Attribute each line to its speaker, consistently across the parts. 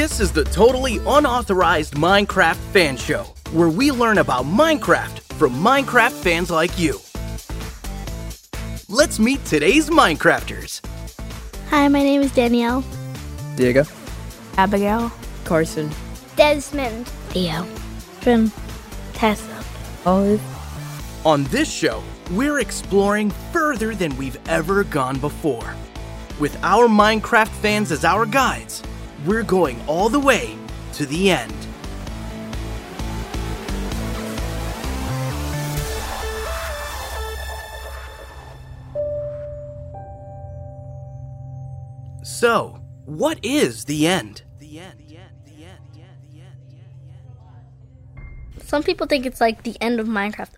Speaker 1: This is the totally unauthorized Minecraft fan show, where we learn about Minecraft from Minecraft fans like you. Let's meet today's Minecrafters.
Speaker 2: Hi, my name is Danielle.
Speaker 3: Diego.
Speaker 4: Abigail.
Speaker 5: Carson.
Speaker 6: Desmond.
Speaker 2: Theo. Trim. Tessa.
Speaker 5: Olive.
Speaker 1: On this show, we're exploring further than we've ever gone before. With our Minecraft fans as our guides, we're going all the way to the end. So, what is the end?
Speaker 2: Some people think it's like the end of Minecraft.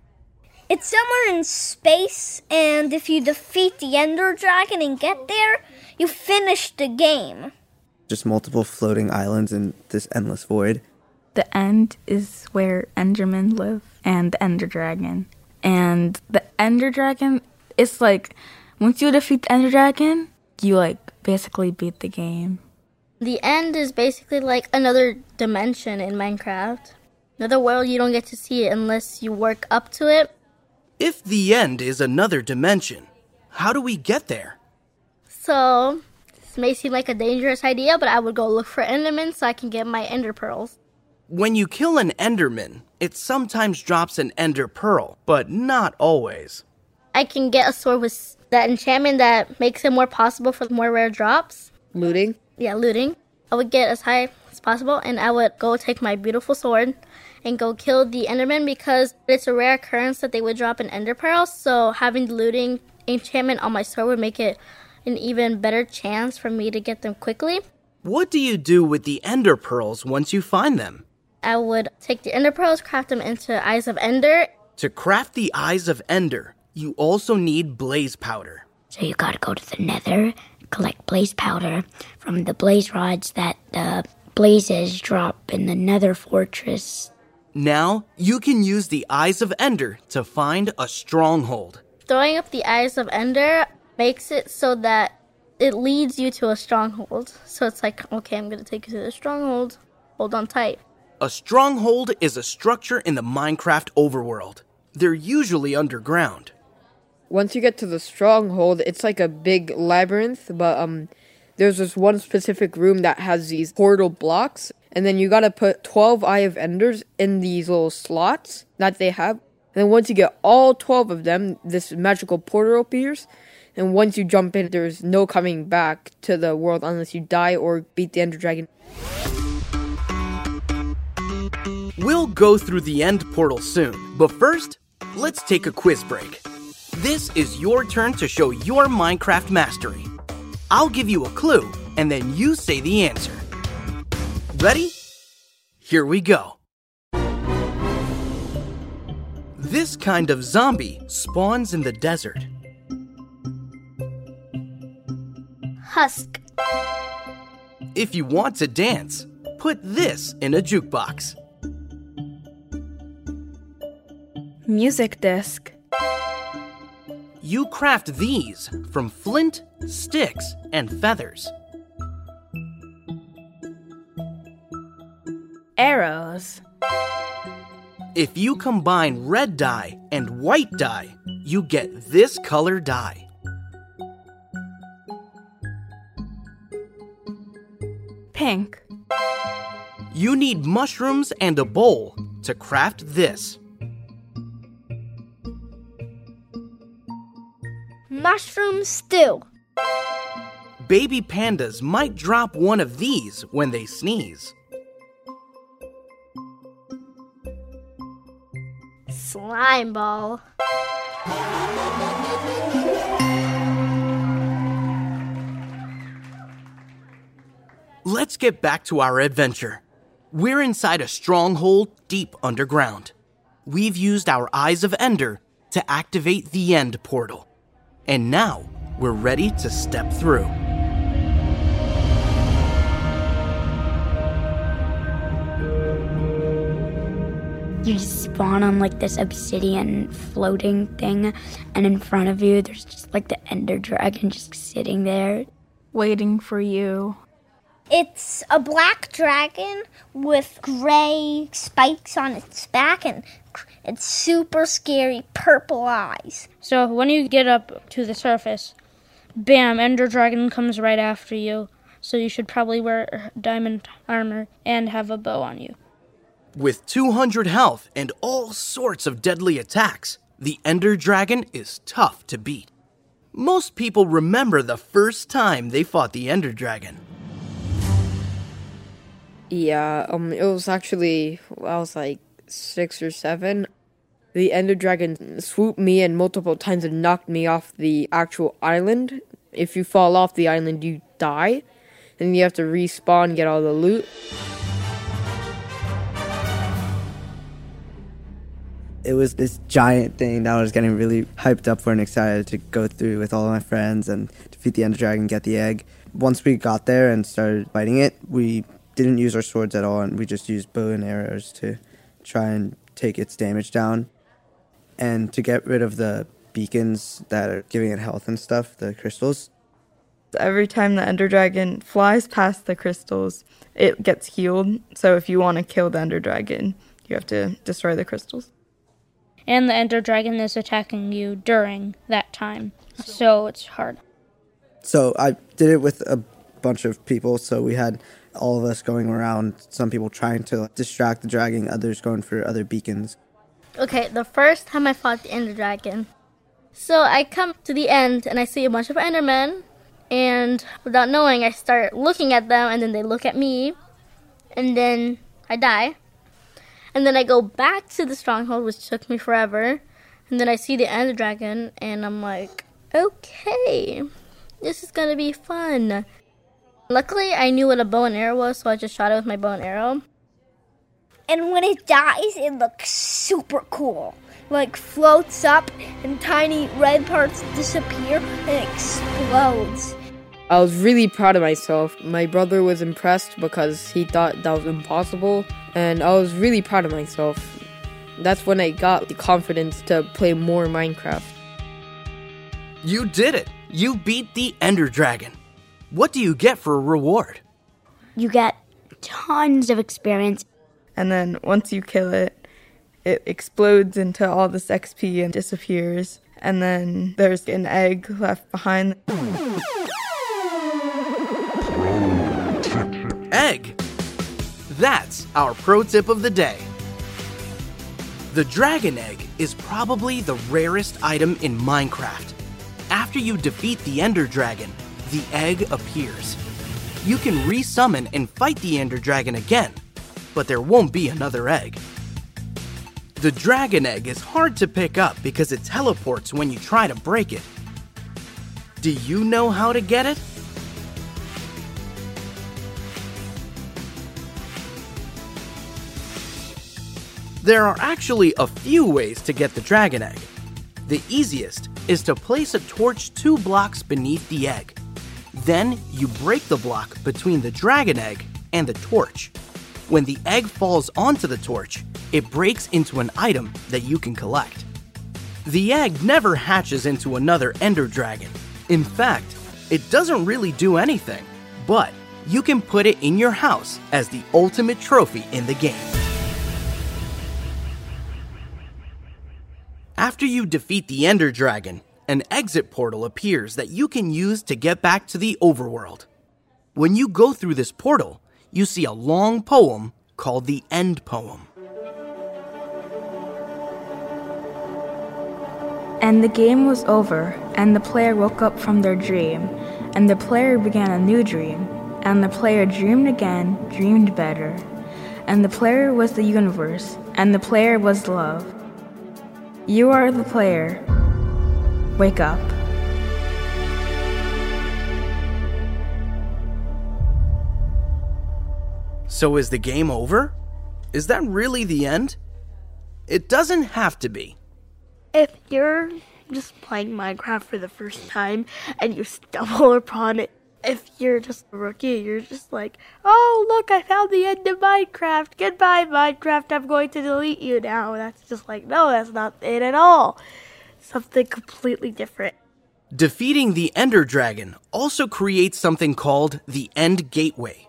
Speaker 6: It's somewhere in space, and if you defeat the Ender Dragon and get there, you finish the game.
Speaker 3: Just multiple floating islands in this endless void.
Speaker 4: The end is where Endermen live and the Ender Dragon. And the Ender Dragon is like once you defeat the Ender Dragon, you like basically beat the game.
Speaker 2: The end is basically like another dimension in Minecraft. Another world you don't get to see it unless you work up to it.
Speaker 1: If the end is another dimension, how do we get there?
Speaker 2: So, this may seem like a dangerous idea, but I would go look for Endermen so I can get my Ender Pearls.
Speaker 1: When you kill an Enderman, it sometimes drops an Ender Pearl, but not always.
Speaker 2: I can get a sword with that enchantment that makes it more possible for more rare drops.
Speaker 5: Looting.
Speaker 2: Yeah, looting. I would get as high as possible and I would go take my beautiful sword and go kill the Enderman because it's a rare occurrence that they would drop an Ender Pearl. So having the looting enchantment on my sword would make it an even better chance for me to get them quickly.
Speaker 1: What do you do with the Ender Pearls once you find them?
Speaker 2: I would take the Ender Pearls, craft them into Eyes of Ender.
Speaker 1: To craft the Eyes of Ender, you also need blaze powder.
Speaker 7: So you gotta go to the nether, collect blaze powder from the blaze rods that the blazes drop in the nether fortress.
Speaker 1: Now, you can use the Eyes of Ender to find a stronghold.
Speaker 2: Throwing up the Eyes of Ender makes it so that it leads you to a stronghold. So it's like, okay, I'm gonna take you to the stronghold. Hold on tight.
Speaker 1: A stronghold is a structure in the Minecraft overworld. They're usually underground.
Speaker 5: Once you get to the stronghold, it's like a big labyrinth, but um there's this one specific room that has these portal blocks, and then you gotta put 12 Eye of Enders in these little slots that they have. And then once you get all 12 of them, this magical portal appears. And once you jump in, there's no coming back to the world unless you die or beat the Ender Dragon.
Speaker 1: We'll go through the end portal soon, but first, let's take a quiz break. This is your turn to show your Minecraft mastery. I'll give you a clue, and then you say the answer. Ready? Here we go. This kind of zombie spawns in the desert.
Speaker 6: Husk.
Speaker 1: If you want to dance, put this in a jukebox.
Speaker 4: Music disc.
Speaker 1: You craft these from flint, sticks, and feathers.
Speaker 4: Arrows.
Speaker 1: If you combine red dye and white dye, you get this color dye.
Speaker 4: Pink.
Speaker 1: You need mushrooms and a bowl to craft this.
Speaker 6: Mushroom stew.
Speaker 1: Baby pandas might drop one of these when they sneeze.
Speaker 2: Slime ball.
Speaker 1: Let's get back to our adventure. We're inside a stronghold deep underground. We've used our Eyes of Ender to activate the End portal. And now we're ready to step through.
Speaker 7: You just spawn on like this obsidian floating thing, and in front of you, there's just like the ender dragon just sitting there.
Speaker 4: Waiting for you.
Speaker 6: It's a black dragon with gray spikes on its back and it's super scary purple eyes.
Speaker 8: So when you get up to the surface, bam, Ender Dragon comes right after you. So you should probably wear diamond armor and have a bow on you.
Speaker 1: With 200 health and all sorts of deadly attacks, the Ender Dragon is tough to beat. Most people remember the first time they fought the Ender Dragon.
Speaker 5: Yeah, um, it was actually I was like six or seven. The Ender Dragon swooped me in multiple times and knocked me off the actual island. If you fall off the island, you die, and you have to respawn, and get all the loot.
Speaker 3: It was this giant thing that I was getting really hyped up for and excited to go through with all my friends and defeat the Ender Dragon, get the egg. Once we got there and started fighting it, we didn't use our swords at all, and we just used bow and arrows to try and take its damage down. And to get rid of the beacons that are giving it health and stuff, the crystals.
Speaker 4: Every time the Ender Dragon flies past the crystals, it gets healed. So if you want to kill the Ender Dragon, you have to destroy the crystals.
Speaker 8: And the Ender Dragon is attacking you during that time. So it's hard.
Speaker 3: So I did it with a bunch of people. So we had all of us going around, some people trying to distract the dragon, others going for other beacons.
Speaker 2: Okay, the first time I fought the Ender Dragon. So I come to the end and I see a bunch of Endermen, and without knowing, I start looking at them, and then they look at me, and then I die. And then I go back to the stronghold, which took me forever, and then I see the Ender Dragon, and I'm like, okay, this is gonna be fun. Luckily, I knew what a bow and arrow was, so I just shot it with my bow and arrow.
Speaker 6: And when it dies, it looks super cool. Like floats up and tiny red parts disappear and explodes.
Speaker 5: I was really proud of myself. My brother was impressed because he thought that was impossible, and I was really proud of myself. That's when I got the confidence to play more Minecraft.
Speaker 1: You did it! You beat the Ender Dragon. What do you get for a reward?
Speaker 7: You get tons of experience.
Speaker 4: And then once you kill it, it explodes into all this XP and disappears. And then there's an egg left behind.
Speaker 1: Egg! That's our pro tip of the day. The dragon egg is probably the rarest item in Minecraft. After you defeat the Ender Dragon, the egg appears. You can resummon and fight the Ender Dragon again, but there won't be another egg. The dragon egg is hard to pick up because it teleports when you try to break it. Do you know how to get it? There are actually a few ways to get the dragon egg. The easiest is to place a torch two blocks beneath the egg. Then you break the block between the dragon egg and the torch. When the egg falls onto the torch, it breaks into an item that you can collect. The egg never hatches into another ender dragon. In fact, it doesn't really do anything, but you can put it in your house as the ultimate trophy in the game. After you defeat the Ender Dragon, an exit portal appears that you can use to get back to the overworld. When you go through this portal, you see a long poem called the End Poem.
Speaker 4: And the game was over, and the player woke up from their dream, and the player began a new dream, and the player dreamed again, dreamed better. And the player was the universe, and the player was love. You are the player. Wake up.
Speaker 1: So is the game over? Is that really the end? It doesn't have to be.
Speaker 6: If you're just playing Minecraft for the first time and you stumble upon it, if you're just a rookie, you're just like, oh, look, I found the end of Minecraft. Goodbye, Minecraft. I'm going to delete you now. That's just like, no, that's not it at all. Something completely different.
Speaker 1: Defeating the Ender Dragon also creates something called the End Gateway.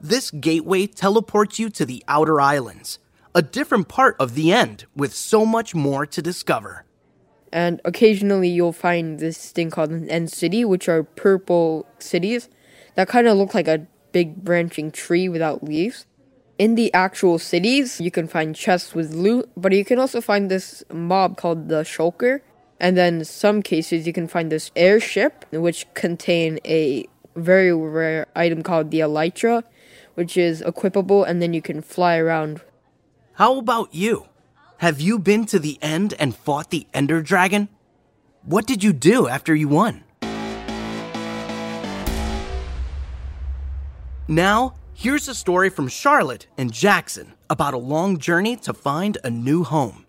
Speaker 1: This gateway teleports you to the Outer Islands, a different part of the End with so much more to discover.
Speaker 5: And occasionally you'll find this thing called an end city, which are purple cities that kind of look like a big branching tree without leaves. In the actual cities, you can find chests with loot, but you can also find this mob called the Shulker. And then some cases you can find this airship, which contain a very rare item called the Elytra, which is equipable and then you can fly around.
Speaker 1: How about you? Have you been to the end and fought the Ender Dragon? What did you do after you won? Now, here's a story from Charlotte and Jackson about a long journey to find a new home.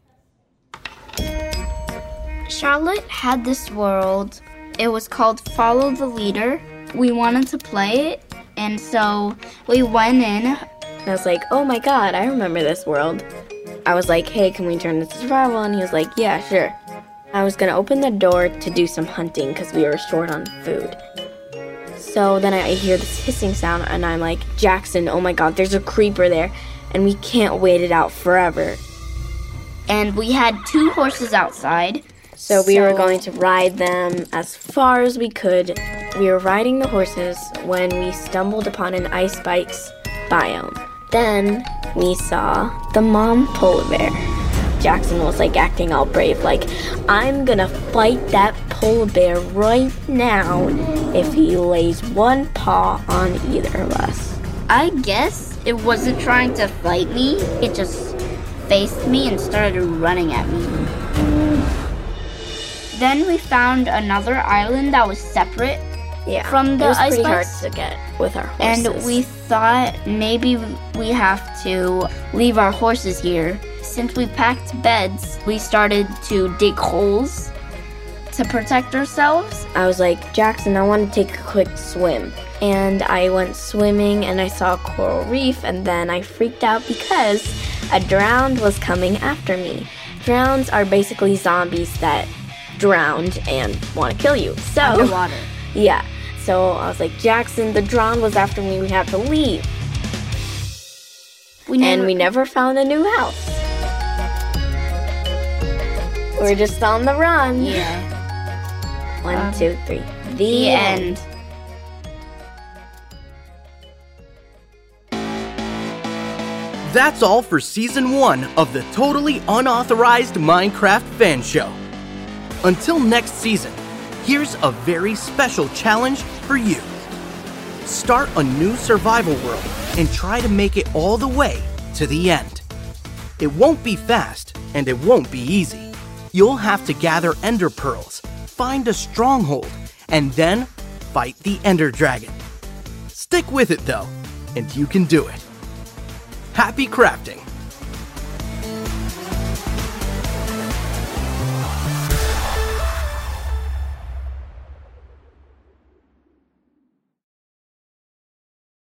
Speaker 7: Charlotte had this world. It was called Follow the Leader. We wanted to play it, and so we went in.
Speaker 9: And I was like, oh my god, I remember this world. I was like, hey, can we turn this to survival? And he was like, yeah, sure. I was gonna open the door to do some hunting because we were short on food. So then I hear this hissing sound, and I'm like, Jackson, oh my god, there's a creeper there, and we can't wait it out forever.
Speaker 7: And we had two horses outside.
Speaker 9: So we were going to ride them as far as we could. We were riding the horses when we stumbled upon an ice spikes biome. Then we saw the mom polar bear. Jackson was like acting all brave, like, I'm gonna fight that polar bear right now if he lays one paw on either of us.
Speaker 7: I guess it wasn't trying to fight me, it just faced me and started running at me. Then we found another island that was separate
Speaker 9: Yeah,
Speaker 7: from the
Speaker 9: it was
Speaker 7: ice
Speaker 9: pretty hard to get with our horses.
Speaker 7: And we thought maybe we have to leave our horses here. Since we packed beds, we started to dig holes to protect ourselves.
Speaker 9: I was like, Jackson, I want to take a quick swim. And I went swimming and I saw a coral reef, and then I freaked out because a drowned was coming after me. Drowns are basically zombies that drowned and want to kill you. So,
Speaker 7: Underwater.
Speaker 9: yeah. So I was like, Jackson, the drowned was after me, we have to leave.
Speaker 7: We never,
Speaker 9: And we never found a new house. We're just on the run.
Speaker 7: Yeah.
Speaker 9: One, um, two, three. The,
Speaker 7: The
Speaker 9: end.
Speaker 7: end.
Speaker 1: That's all for season one of the totally unauthorized Minecraft fan show. Until next season, here's a very special challenge for you. Start a new survival world and try to make it all the way to the end. It won't be fast and it won't be easy. You'll have to gather ender pearls, find a stronghold, and then fight the ender dragon. Stick with it though, and you can do it. Happy crafting!